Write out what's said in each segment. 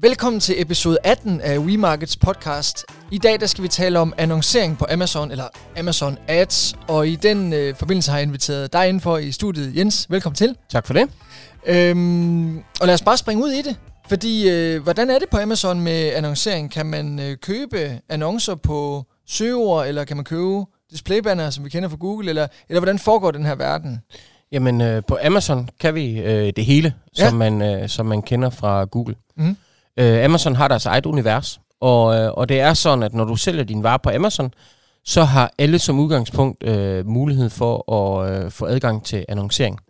Velkommen til episode 18 af WeMarkets podcast. I dag der skal vi tale om annoncering på Amazon, eller Amazon Ads. Og i den øh, forbindelse har jeg inviteret dig indenfor i studiet. Jens, velkommen til. Tak for det. Øhm, og lad os bare springe ud i det. Fordi, øh, hvordan er det på Amazon med annoncering? Kan man øh, købe annoncer på søgeord, eller kan man købe displaybanner, som vi kender fra Google, eller, eller hvordan foregår den her verden? Jamen, øh, på Amazon kan vi øh, det hele, Ja. som, man, øh, som man kender fra Google. Mhm. Øh, Amazon har deres eget univers, og, øh, og det er sådan, at når du sælger din vare på Amazon, så har alle som udgangspunkt øh, mulighed for at øh, få adgang til annoncering.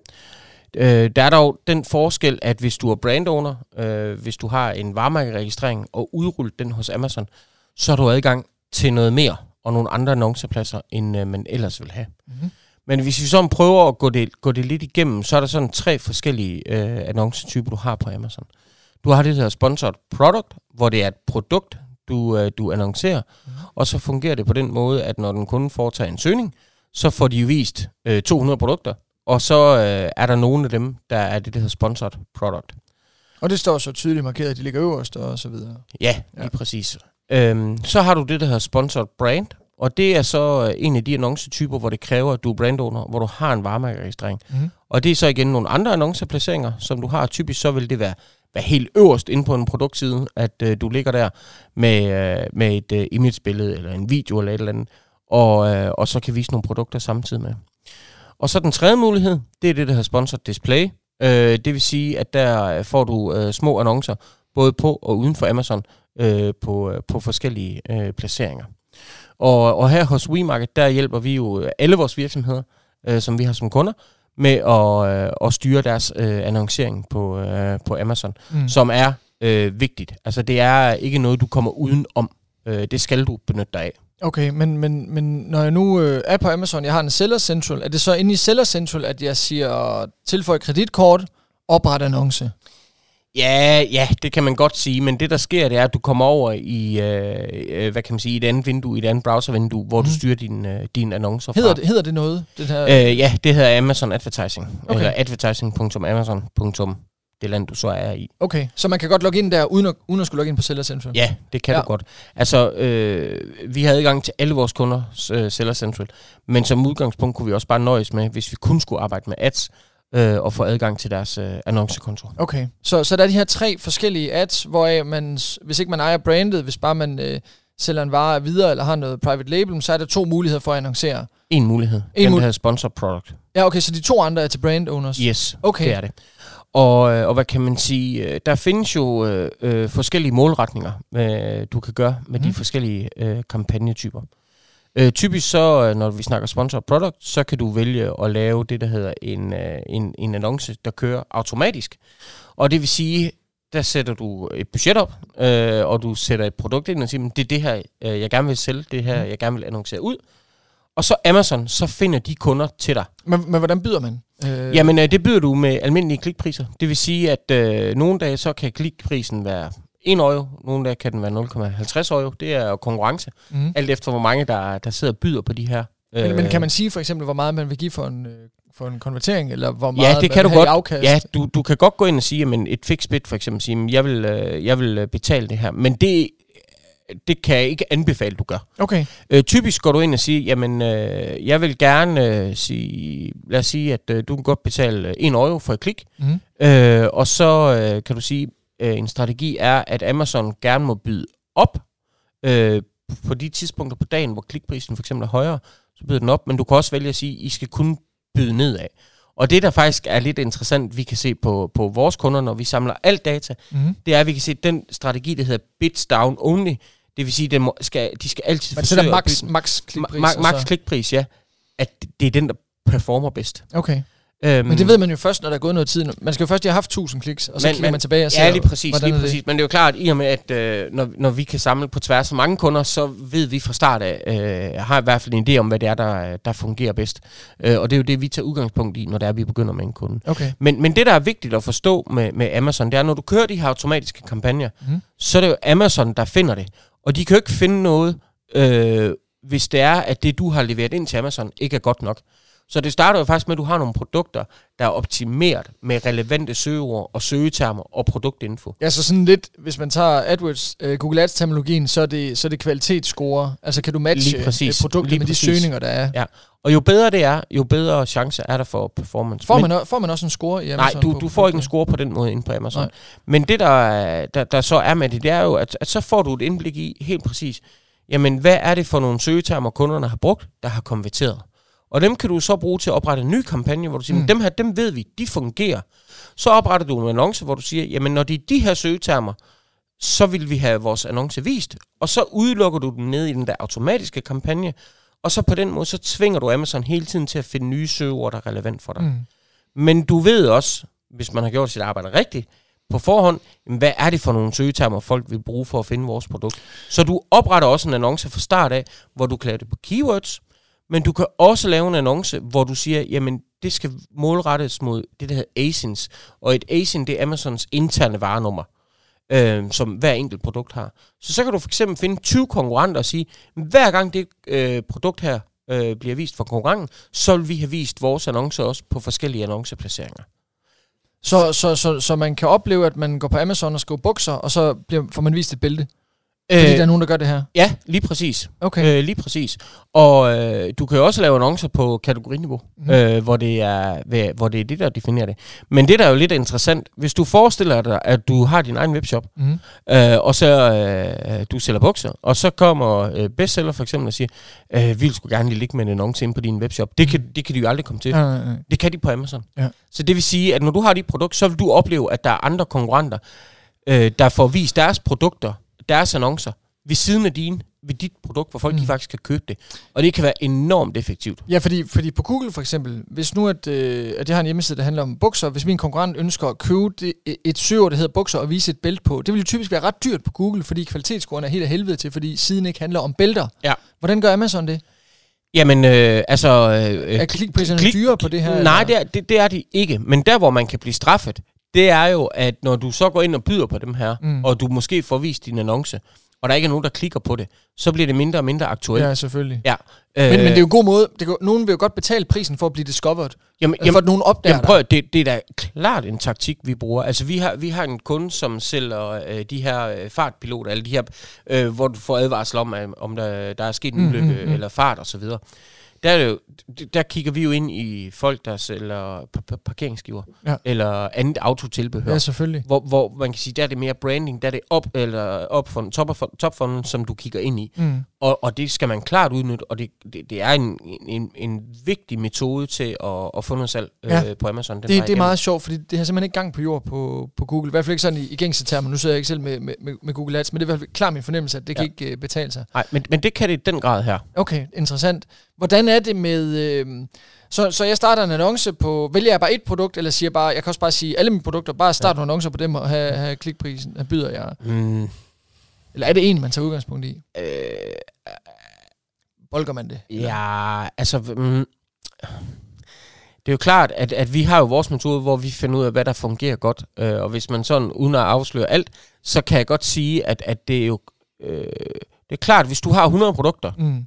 Øh, der er dog den forskel, at hvis du er brand owner, øh, hvis du har en varemærkeregistrering og udrullet den hos Amazon, så har du adgang til noget mere og nogle andre annoncepladser, end øh, man ellers vil have. Mhm. Men hvis vi så prøver at gå det, gå det lidt igennem, så er der sådan tre forskellige øh, annoncetyper, du har på Amazon. Du har det, der sponsored product, hvor det er et produkt, du, øh, du annoncerer, Mhm. og så fungerer det på den måde, at når den kunde foretager en søgning, så får de vist øh, 200 produkter, og så øh, er der nogle af dem, der er det, der hedder sponsored product. Og det står så tydeligt markeret, at de ligger øverst og så videre. Ja, lige ja. præcis. Øhm, så har du det, der hedder sponsored brand, og det er så øh, en af de annoncetyper, hvor det kræver, at du er brandowner, hvor du har en varemærkeregistrering. Mhm. Og det er så igen nogle andre annonceplaceringer, som du har. Typisk så vil det være, være helt øverst inde på en produktside, at øh, du ligger der med, øh, med et øh, imagebillede eller en video eller et eller andet, og, øh, og så kan vise nogle produkter samtidig med. Og så den tredje mulighed, det er det, der hedder sponsored display. Øh, det vil sige, at der får du øh, små annoncer, både på og uden for Amazon, øh, på, øh, på forskellige øh, placeringer. Og, og her hos WeMarket, der hjælper vi jo alle vores virksomheder, øh, som vi har som kunder, med at, øh, at styre deres øh, annoncering på, øh, på Amazon, Mm. som er øh, vigtigt. Altså det er ikke noget, du kommer uden om. Øh, det skal du benytte dig af. Okay, men, men, men når jeg nu øh, er på Amazon, jeg har en Seller Central, er det så inde i Seller Central, at jeg siger tilføj kreditkort, opret annonce? Ja, ja, det kan man godt sige, men det der sker, det er, at du kommer over i, øh, øh, hvad kan man sige, et andet vindue, i et andet browservindue, hvor mm. Mhm. du styrer dine øh, din annoncer fra. Hedder det, hedder det noget, den her? Øh, ja, det hedder Amazon Advertising. Okay. Eller advertising.amazon. Det land, du så er i. Okay, så man kan godt logge ind der, uden at, uden at skulle logge ind på Seller Central? Ja, det kan ja. du godt. Altså, øh, vi havde adgang til alle vores kunder, øh, Seller Central, men som udgangspunkt kunne vi også bare nøjes med, hvis vi kun skulle arbejde med ads, øh, og få adgang til deres øh, annoncekonto. Okay, så, så der er de her tre forskellige ads, hvor man, hvis ikke man ejer brandet, hvis bare man øh, sælger en vare videre, eller har noget private label, så er der to muligheder for at annoncere. En mulighed. En mul- den sponsor product. Ja, okay, så de to andre er til brand owners? Yes, Okay. det er det. Og, øh, og hvad kan man sige? øh, Der findes jo øh, øh, forskellige målretninger, øh, du kan gøre med Mhm. de forskellige øh, kampagnetyper. Øh, typisk så, øh, når vi snakker sponsor product, så kan du vælge at lave det, der hedder en, øh, en, en annonce, der kører automatisk. Og det vil sige, der sætter du et budget op, øh, og du sætter et produkt ind og siger, "Men det er det her, øh, jeg gerne vil sælge, det her, Mhm. jeg gerne vil annoncere ud. Og så Amazon, så finder de kunder til dig. Men, men hvordan byder man? Øh, Jamen, øh, det byder du med almindelige klikpriser. Det vil sige, at øh, nogle dage så kan klikprisen være 1 euro, nogle dage kan den være 0,50 euro. Det er jo konkurrence, mm. alt efter hvor mange, der, der sidder og byder på de her. men, men øh, kan man sige for eksempel, hvor meget man vil give for en, øh, for en konvertering, eller hvor meget Ja, det kan du godt. afkast? Ja, du, du kan godt gå ind og sige, at et fixed bid for eksempel, sige, "Men jeg vil, øh, jeg vil øh, betale det her. Men det, det kan jeg ikke anbefale, du gør. Okay, Øh, typisk går du ind og siger, jamen, øh, jeg vil gerne øh, sige, lad os sige, at øh, du kan godt betale øh, 1 euro for et klik, mm. Øh, og så øh, kan du sige, øh, en strategi er, at Amazon gerne må byde op øh, på de tidspunkter på dagen, hvor klikprisen for eksempel er højere, så byder den op, men du kan også vælge at sige, at I skal kun byde nedad. Og det, der faktisk er lidt interessant, vi kan se på, på vores kunder, når vi samler alt data, Mm. det er, at vi kan se, den strategi, der hedder bids down only, det vil sige, at skal, de skal altid sætter forsøge at max, max klikpris. ma- og max så- klikpris, ja, at det er den, der performer bedst. Okay, Øhm, men det ved man jo først, når der er gået noget tid. Man skal jo først lige have haft 1000 kliks, og så Men- kigger man tilbage og ser, Ja, lige præcis, lige er det? præcis. Men det er jo klart, i og med, at øh, når, når vi kan samle på tværs af mange kunder, så ved vi fra start af, øh, har i hvert fald en idé om, hvad det er, der, der fungerer bedst. Øh, og det er jo det, vi tager udgangspunkt i, når det er, vi begynder med en kunde. Okay. Men, men det, der er vigtigt at forstå med, med Amazon, det er, når du kører de her automatiske kampagner, Mhm. så er det jo Amazon, der finder det. Og de kan jo ikke finde noget, øh, hvis det er, at det, du har leveret ind til Amazon, ikke er godt nok. Så det starter jo faktisk med, at du har nogle produkter, der er optimeret med relevante søgeord og søgetermer og produktinfo. Ja, så sådan lidt, hvis man tager AdWords, uh, Google Ads-terminologien, så er det, så er det kvalitetsscore. Altså kan du matche præcis. øh, produktet Lige med præcis. de søgninger, der er. Ja. Og jo bedre det er, jo bedre chancer er der for performance. Får Men- man, o- får man også en score i Nej, Amazon? du, på du får ikke en score på den måde inde på Amazon. Nej. Nej. Men det, der, er- der, der så er med det, det er jo, at, at så får du et indblik i helt præcis, jamen hvad er det for nogle søgetermer, kunderne har brugt, der har konverteret. Og dem kan du så bruge til at oprette en ny kampagne, hvor du siger, Mm. dem her, dem ved vi, de fungerer. Så opretter du en annonce, hvor du siger, jamen når det er de her søgetermer, så vil vi have vores annonce vist, og så udelukker du dem ned i den der automatiske kampagne, og så på den måde, så tvinger du Amazon hele tiden til at finde nye søgeord, der er relevant for dig. Mm. Men du ved også, hvis man har gjort sit arbejde rigtigt, på forhånd, jamen, hvad er det for nogle søgetermer, folk vil bruge for at finde vores produkt. Så du opretter også en annonce fra start af, hvor du lave det på keywords, men du kan også lave en annonce, hvor du siger, jamen det skal målrettes mod det, der hedder ASINs. Og et ASIN, det er Amazons interne varenummer, øh, som hver enkelt produkt har. Så så kan du for eksempel finde 20 konkurrenter og sige, hver gang det øh, produkt her øh, bliver vist for konkurrenten, så vil vi have vist vores annoncer også på forskellige annonceplaceringer. Så, så, så, så man kan opleve, at man går på Amazon og skriver bukser, og så bliver, får man vist et bælte. Fordi der er nogen, der gør det her. Ja, lige præcis. Okay. Øh, lige præcis. Og øh, du kan jo også lave annoncer på kategoriniveau, Mhm. mm. øh, hvor, det er, hvor det er det, der definerer det. Men det, der er jo lidt interessant, hvis du forestiller dig, at du har din egen webshop, Mm. øh, og så øh, du sælger bukser, og så kommer øh, bestseller for eksempel og siger, øh, vi vil sgu gerne lige ligge med en annonce ind på din webshop. Det kan, det kan de jo aldrig komme til. Nej, nej, nej. Det kan de på Amazon. Ja. Så det vil sige, at når du har dit produkt, så vil du opleve, at der er andre konkurrenter, øh, der får vist deres produkter, deres annoncer, ved siden af dine, ved dit produkt, hvor folk Mm. de faktisk kan købe det. Og det kan være enormt effektivt. Ja, fordi, fordi på Google for eksempel, hvis nu at, øh, at jeg har en hjemmeside, der handler om bukser, hvis min konkurrent ønsker at købe det, et søger, der hedder bukser, og vise et bælte på, det vil jo typisk være ret dyrt på Google, fordi kvalitetsscoren er helt af helvede til, fordi siden ikke handler om bælter. Ja. Hvordan gør Amazon det? Jamen, øh, altså... Øh, Er klikpriserne klik- dyre på det her? Nej, eller? det er, det, det er de ikke. Men der, hvor man kan blive straffet, det er jo, at når du så går ind og byder på dem her, Mm. og du måske får vist din annonce, og der ikke er nogen, der klikker på det, så bliver det mindre og mindre aktuelt. Ja, selvfølgelig. Ja. Men, men det er jo en god måde. Det kan, nogen vil jo godt betale prisen for at blive discovered. jamen, Jamen, for at nogen opdager Jamen prøv, det, det er da klart en taktik, vi bruger. Altså vi har, vi har en kunde, som sælger øh, de her øh, fartpiloter, eller de her, øh, hvor du får advarsel om, at- om der, der er sket en Mm, ulykke, mm, mm, mm. eller fart og så videre. Der, er jo, der kigger vi jo ind i folk, der sælger pa- pa- parkeringsskiver, Ja. eller andet autotilbehør. Ja, selvfølgelig. Hvor, hvor man kan sige, der er det mere branding, der er det op, eller op for top of, topfunden, som du kigger ind i. Mm. Og, og det skal man klart udnytte, og det, det, det er en, en, en vigtig metode til at, at få noget salg Ja. øh, på Amazon. Den Det, det er igennem. meget sjovt, fordi det har simpelthen ikke gang på jord på, på Google. I hvert fald ikke sådan i, i gængse termer. Nu sidder jeg ikke selv med, med, med, Google Ads, men det er i hvert fald klart min fornemmelse, at det kan Ja. ikke uh, betale sig. Nej, men, men det kan det i den grad her. Okay, interessant. Hvordan er det med... Øh, så, så jeg starter en annonce på... Vælger jeg bare et produkt, eller siger bare... Jeg kan også bare sige alle mine produkter, bare start ja. nogle annoncer på dem og have, have klikprisen. Hvad byder jeg? Mm, Eller er det en, man tager udgangspunkt i? øh, Bolger man det? ja, altså... Mm, det er jo klart, at, at vi har jo vores metode, hvor vi finder ud af, hvad der fungerer godt. Øh, og hvis man sådan, uden at afsløre alt, så kan jeg godt sige, at, at det er jo... Øh, det er klart, hvis du har 100 produkter, Mm.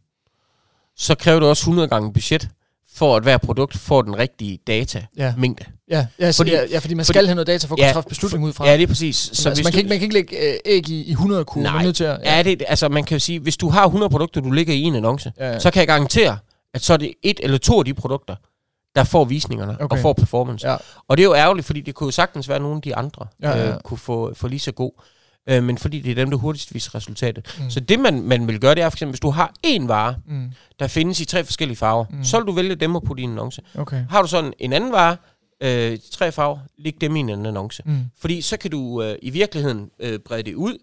Så kræver det også 100 gange budget, for at hver produkt får den rigtige data Ja. mængde. Ja, ja, Fordi- ja, ja, fordi man fordi- skal have noget data for at kunne træffe beslutning ud fra. Ja, det er præcis. så Så altså, hvis man, du, kan ikke, man kan ikke lægge øh, æg i, i 100 kurve. Man Nej. er nødt til at... Ja, det, altså man kan jo sige, hvis du har 100 produkter, du ligger i en annonce, Ja, ja. så kan jeg garantere, at så er det et eller to af de produkter, der får visningerne Okay. og får performance. Ja. Og det er jo ærgerligt, fordi det kunne jo sagtens være nogle af de andre, Ja, ja, ja. Øh, kunne få, få lige så god. Øh, men fordi det er dem, der hurtigst viser resultatet. Mm. Så det, man, man vil gøre, det er for eksempel, hvis du har én vare, Mm. der findes i tre forskellige farver, Mm. så vil du vælge dem og putte i en annonce. Okay. Har du sådan en anden vare, øh, tre farver, læg dem i en anden annonce. Mm. Fordi så kan du øh, i virkeligheden øh, brede det ud,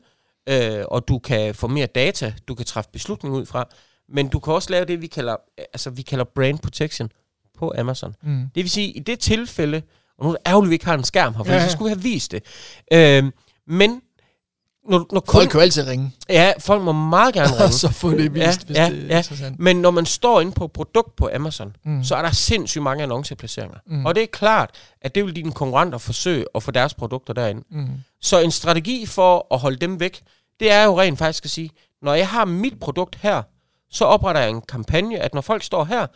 øh, og du kan få mere data, du kan træffe beslutning ud fra, men du kan også lave det, vi kalder, altså, vi kalder brand protection på Amazon. Mm. Det vil sige, i det tilfælde, og nu er det ærgerligt, at vi ikke har en skærm her, for ja, ja. så skulle vi have vist det. Øh, men når, når Folk kun, kan jo altid ringe, ja, folk må meget gerne og ringe. så få det vist, Ja, hvis ja, det er ja. interessant. Men når man står inde på et produkt på Amazon, Mm. så er der sindssygt mange annonceplaceringer. Mm. Og det er klart, at det vil dine konkurrenter forsøge at få deres produkter derinde. Mm. Så en strategi for at holde dem væk, det er jo rent faktisk at sige, når jeg har mit produkt her, så opretter jeg en kampagne, at når folk står her,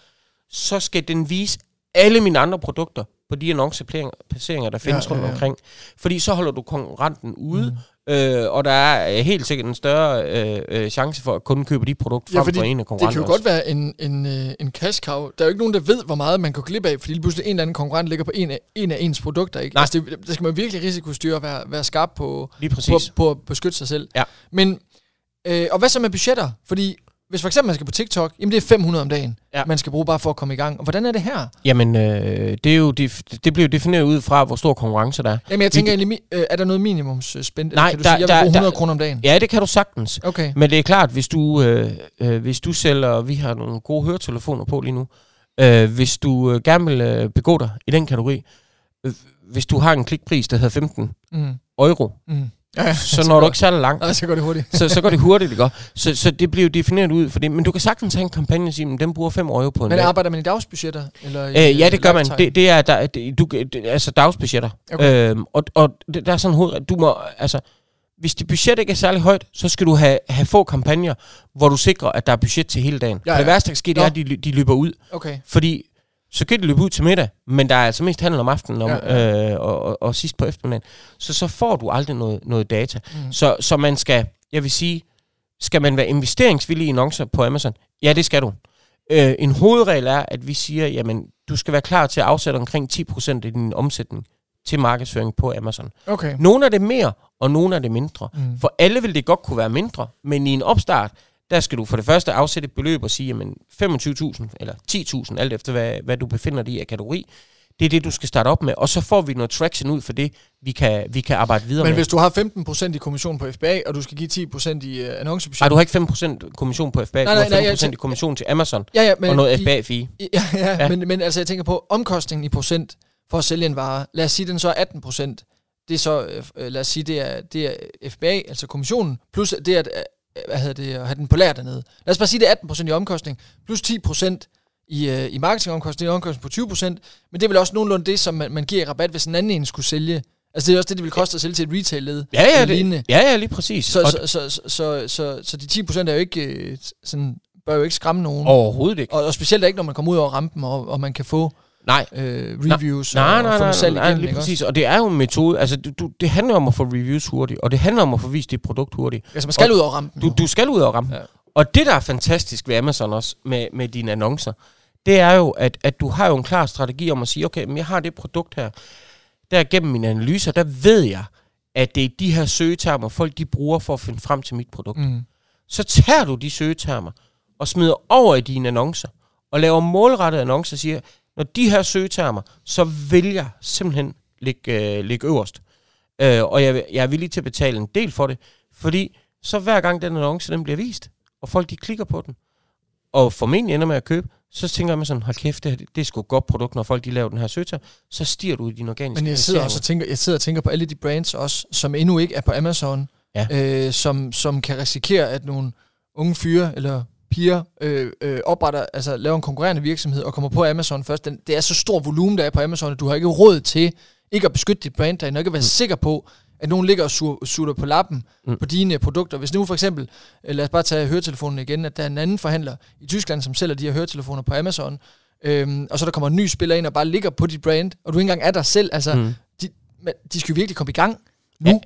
så skal den vise alle mine andre produkter på de annonceplaceringer, der findes Ja, ja, ja, rundt ja. omkring. Fordi så holder du konkurrenten ude, Mm. øh, og der er øh, helt sikkert en større øh, øh, chance for, at kunden køber de produkter Ja, frem for en af Det kan jo godt være en, en, øh, en cash cow. Der er jo ikke nogen, der ved, hvor meget man går glip af, fordi lige pludselig en eller anden konkurrent ligger på en af, en af ens produkter. Ikke? Nej. Altså det, der skal man virkelig risikostyre og være, være skarp på, på, præcis. på at beskytte sig selv. Ja. Men, øh, og hvad så med budgetter? Fordi hvis for eksempel man skal på TikTok, jamen det er 500 om dagen, Ja. man skal bruge bare for at komme i gang. Og hvordan er det her? Jamen, øh, det, er jo, det, det bliver jo defineret ud fra, hvor stor konkurrence der er. Jamen jeg tænker egentlig, øh, er der noget minimumsspænd? Nej, kan du der- sige, jeg vil der- bruge der- 100 kroner om dagen? Ja, det kan du sagtens. Okay. Men det er klart, hvis du, øh, øh, hvis du sælger, vi har nogle gode høretelefoner på lige nu, øh, hvis du øh, gerne vil øh, begå dig i den kategori, øh, hvis du har en klikpris, der hedder 15 Mm. euro, Mm. Ja, ja. så når du ikke særlig langt. Nej, så går det hurtigt. så, så går det hurtigt, ikke? Så, så det bliver jo defineret ud for det. Men du kan sagtens have en kampagne og sige, at den bruger 5 euro på en Men dag. arbejder man i dagsbudgetter? Eller i, Øh, ja, det gør man. Det, det er der, det, du, det, altså dagsbudgetter. Okay. Øhm, og, og det, der er sådan hoved, du må, altså, hvis dit budget ikke er særlig højt, så skal du have, have få kampagner, hvor du sikrer, at der er budget til hele dagen. Ja, Ja, ja. Det ja. værste, der kan ske, det er, at de, de løber ud. Okay. Fordi så kan de løbe ud til middag, men der er altså mest handel om aftenen om, Ja, ja, Øh, og, og, og sidst på eftermiddagen. Så så får du aldrig noget, noget data. Mm. Så, så man skal, jeg vil sige, skal man være investeringsvillig i annoncer på Amazon? Ja, det skal du. Øh, en hovedregel er, at vi siger, jamen, du skal være klar til at afsætte omkring 10% af din omsætning til markedsføring på Amazon. Okay. Nogle af det mere, og nogle af det mindre. Mm. For alle vil det godt kunne være mindre, men i en opstart, der skal du for det første afsætte et beløb og sige, jamen 25.000 eller 10.000, alt efter hvad, hvad du befinder dig i af kategori. Det er det, du skal starte op med, og så får vi noget traction ud for det, vi kan, vi kan arbejde videre Men med. hvis du har 15% i kommission på FBA, og du skal give 10% i uh, annoncebudget... Ej, du har ikke 5% kommission på FBA, Nej, du nej, nej, har jeg 5% tænk- i kommission til Amazon, ja, ja, og noget FBA-fee. Ja, ja, Ja. Men, men altså jeg tænker på omkostningen i procent for at sælge en vare. Lad os sige, den så er 18 procent. Det er så, øh, lad os sige, det er, det er FBA, altså kommissionen, plus det at, øh, hvad hedder det, at have den på lager dernede. Lad os bare sige, det er 18 procent i omkostning, plus 10 procent i, øh, i marketingomkostning, det er en omkostning på 20 procent, men det er vel også nogenlunde det, som man, man giver rabat, hvis en anden en skulle sælge. Altså det er også det, det vil koste at sælge til et retail-led. Ja, ja, det, ja, ja, lige præcis. Så, så, så, så, så, så, så de 10 procent er jo ikke øh, sådan, bør jo ikke skræmme nogen. overhovedet ikke. Og, og specielt ikke, når man kommer ud over rampen, og, og man kan få Nej, øh, reviews Nej, og, nej, og få nej, salg nej, igennem. lige ikke også? præcis. Og det er jo en metode. Altså, du, du, det handler om at få reviews hurtigt, og det handler om at få vist dit produkt hurtigt. Altså, man skal ud over rampen. Du, du skal ud og ramme. Ja. Og det, der er fantastisk ved Amazon også, med, med dine annoncer, det er jo, at, at du har jo en klar strategi om at sige, okay, men jeg har det produkt her. Der gennem mine analyser, der ved jeg, at det er de her søgetermer, folk de bruger for at finde frem til mit produkt. Mm. Så tager du de søgetermer og smider over i dine annoncer, og laver målrettede annoncer og siger, når de her søgetermer, så vil jeg simpelthen ligge, øh, ligge øverst. Øh, og jeg, jeg er villig til at betale en del for det, fordi så hver gang den annonce den bliver vist, og folk de klikker på den, og formentlig ender med at købe, så tænker jeg sådan, hold kæft, det, her, det er sgu et godt produkt, når folk de laver den her søgeterm, så stiger du i din organiske Men jeg sidder også og tænker, jeg sidder og tænker på alle de brands også, som endnu ikke er på Amazon, Ja. øh, som, som kan risikere, at nogle unge fyre eller piger øh, øh, opretter, altså laver en konkurrerende virksomhed og kommer på Amazon først. Den, det er så stor volumen, der er på Amazon, at du har ikke råd til ikke at beskytte dit brand derinde, og ikke at være Mm. sikker på, at nogen ligger og sur, sutter på lappen Mm. på dine produkter. Hvis nu for eksempel, øh, lad os bare tage høretelefonen igen, at der er en anden forhandler i Tyskland, som sælger de her høretelefoner på Amazon, øhm, og så der kommer en ny spiller ind og bare ligger på dit brand, og du ikke engang er der selv. Altså, Mm. men de skal jo virkelig komme i gang nu,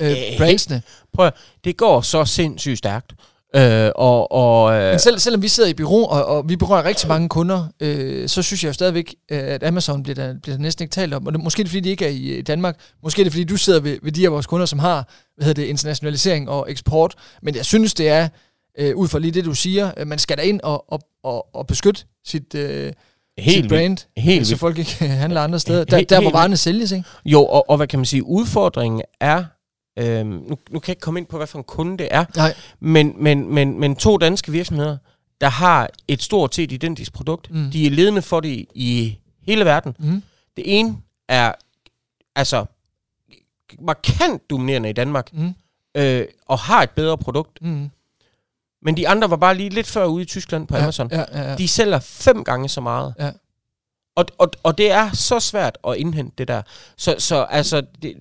øh, øh, brandsene. Prøv det går så sindssygt stærkt. Øh, og, og, øh, Men selv, selvom vi sidder i bureau, og, og vi berører rigtig mange kunder, øh, så synes jeg jo stadigvæk, øh, at Amazon bliver der, bliver der næsten ikke talt om. Og det, måske er det, fordi de ikke er i, Danmark. Måske er det, fordi du sidder ved, ved de af vores kunder, som har hvad hedder det, internationalisering og eksport. Men jeg synes, det er, øh, ud fra lige det, du siger, at man skal da ind og, og, og, og beskytte sit, øh, sit helt vildt. brand, Helt så vildt. folk ikke handler andre steder. Der, Helt- der hvor varerne sælges, ikke? Jo, og, og hvad kan man sige, udfordringen er, øhm, nu, nu kan jeg ikke komme ind på, hvad for en kunde det er, Nej. men, men, men, men to danske virksomheder, der har et stort set identisk produkt, Mm. de er ledende for det i hele verden. Mm. Det ene er altså markant dominerende i Danmark, Mm. øh, og har et bedre produkt, Mm. men de andre var bare lige lidt før ude i Tyskland på ja, Amazon. Ja, ja, ja. De sælger fem gange så meget. Ja. Og, og, og det er så svært at indhente det der. Så, så altså, det,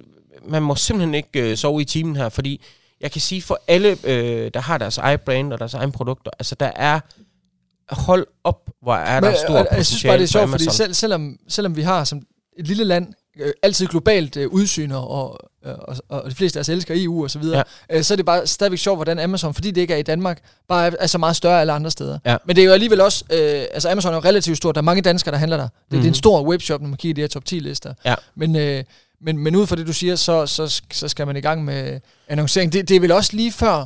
man må simpelthen ikke øh, sove i timen her, fordi jeg kan sige for alle, øh, der har deres eget brand og deres egne produkter, altså der er hold op, hvor er der Men, stor og, jeg synes bare, det er sjovt, fordi selv, selvom, selvom vi har som et lille land øh, altid globalt øh, udsyn, og, og, og, og de fleste af os elsker EU og så videre, ja. øh, så er det bare stadigvæk sjovt, hvordan Amazon, fordi det ikke er i Danmark, bare er, er så meget større alle andre steder. Ja. Men det er jo alligevel også, øh, altså Amazon er jo relativt stort, der er mange danskere, der handler der. Det, mm. det er en Mhm. stor webshop, når man kigger i de her top 10 lister. Ja. Men, øh, men, men ud fra det, du siger, så, så, så skal man i gang med annoncering. Det, det er vel også lige før,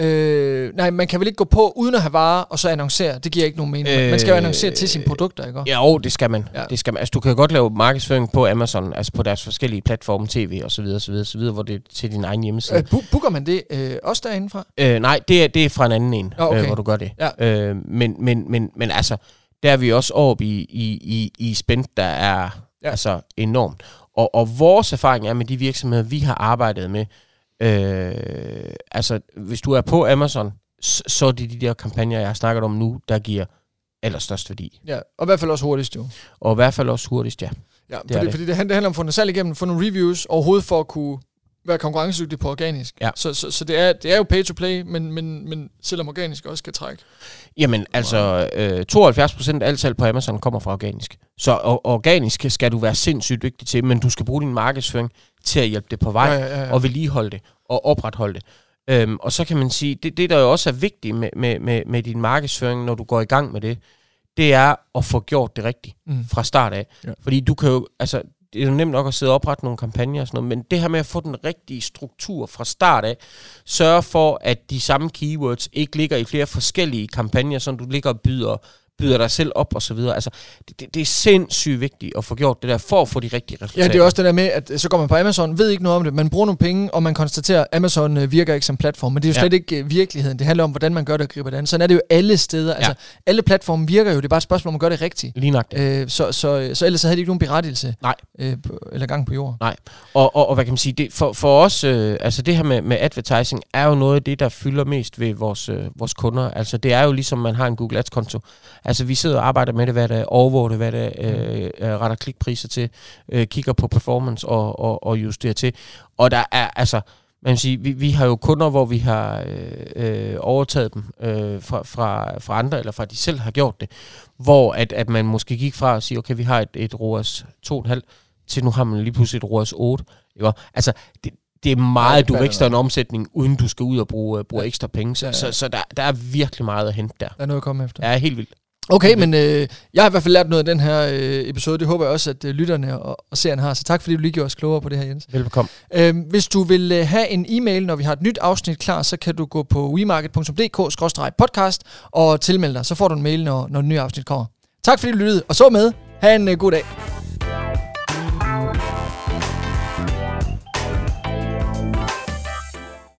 Øh, nej, man kan vel ikke gå på uden at have varer, og så annoncere. Det giver ikke nogen mening. Øh, man skal jo annoncere til sine produkter, ikke? Ja, jo, det skal man. Ja. Det skal man. Altså, du kan godt lave markedsføring på Amazon, altså på deres forskellige platforme, tv og så videre, så videre, så videre, hvor det er til din egen hjemmeside. Øh, bu- booker man det øh, også derindefra? Øh, nej, det er, det er fra en anden en, okay. øh, hvor du gør det. Ja. Øh, men, men, men, men altså, der er vi også oppe i, i, i, i spænd, der er ja. altså enormt. Og, og vores erfaring er med de virksomheder, vi har arbejdet med, øh, altså hvis du er på Amazon, så, så er det de der kampagner, jeg har snakket om nu, der giver allerstørst værdi. Ja, og i hvert fald også hurtigst jo. Og i hvert fald også hurtigst, ja. Ja, fordi, det. fordi det, handler, det handler om at få noget salg igennem, få nogle reviews, overhovedet for at kunne være konkurrencedygtig på organisk. Ja. Så, så, så det, er, det er jo pay to play, men, men, men selvom organisk også skal trække. Jamen, altså, øh, 72% af alt salg på Amazon kommer fra organisk. Så og, organisk skal du være sindssygt dygtig til, men du skal bruge din markedsføring til at hjælpe det på vej, ja, ja, ja. og vedligeholde det, og opretholde det. Øhm, og så kan man sige, det, det der jo også er vigtigt med, med, med, med din markedsføring, når du går i gang med det, det er at få gjort det rigtigt Mm. fra start af. Ja. Fordi du kan jo, altså, det er jo nemt nok at sidde og oprette nogle kampagner og sådan noget, men det her med at få den rigtige struktur fra start af, sørge for, at de samme keywords ikke ligger i flere forskellige kampagner, som du ligger og byder, byder dig selv op og så videre. Altså, det, det, det er sindssygt vigtigt at få gjort det der, for at få de rigtige resultater. Ja, det er også det der med, at så går man på Amazon, ved ikke noget om det, man bruger nogle penge, og man konstaterer, at Amazon øh, virker ikke som platform. Men det er jo Ja. slet ikke øh, virkeligheden. Det handler om, hvordan man gør det og griber det an. Sådan er det jo alle steder. Altså, alle platforme virker jo. Det er bare et spørgsmål, om man gør det rigtigt. Lige nok. Øh, så, så, så ellers så havde de ikke nogen berettigelse. Nej. Øh, eller gang på jorden. Og, og, og hvad kan man sige, det, for, for os, øh, altså det her med, med advertising, er jo noget af det, der fylder mest ved vores, øh, vores kunder. Altså det er jo ligesom, man har en Google Ads-konto. Altså vi sidder og arbejder med det, hvad det er, overvåger det, hvad det er, øh, øh, retter klikpriser til, øh, kigger på performance og, og, og justerer til. Og der er, altså, man kan sige, vi, vi har jo kunder, hvor vi har øh, øh, overtaget dem øh, fra, fra, fra andre, eller fra de selv har gjort det, hvor at, at man måske gik fra at sige, okay, vi har et, et ROAS 2,5, til nu har man lige pludselig et ROAS 8. Ikke? Altså, det, det er Ja, meget, det du vækster en omsætning, uden du skal ud og bruge, bruge Ja. ekstra penge. Så, Ja, ja. så, så der, der er virkelig meget at hente der. Der er noget at komme efter. Er helt vildt. Okay, men øh, jeg har i hvert fald lært noget af den her øh, episode. Det håber jeg også, at øh, lytterne og, og seerne har. Så tak, fordi du lige gjorde os klogere på det her, Jens. Velbekomme. Øh, hvis du vil øh, have en e-mail, når vi har et nyt afsnit klar, så kan du gå på wemarket.dk-podcast og tilmelde dig. Så får du en mail, når, når et nyt afsnit kommer. Tak fordi du lyttede, og så med. Ha' en øh, god dag.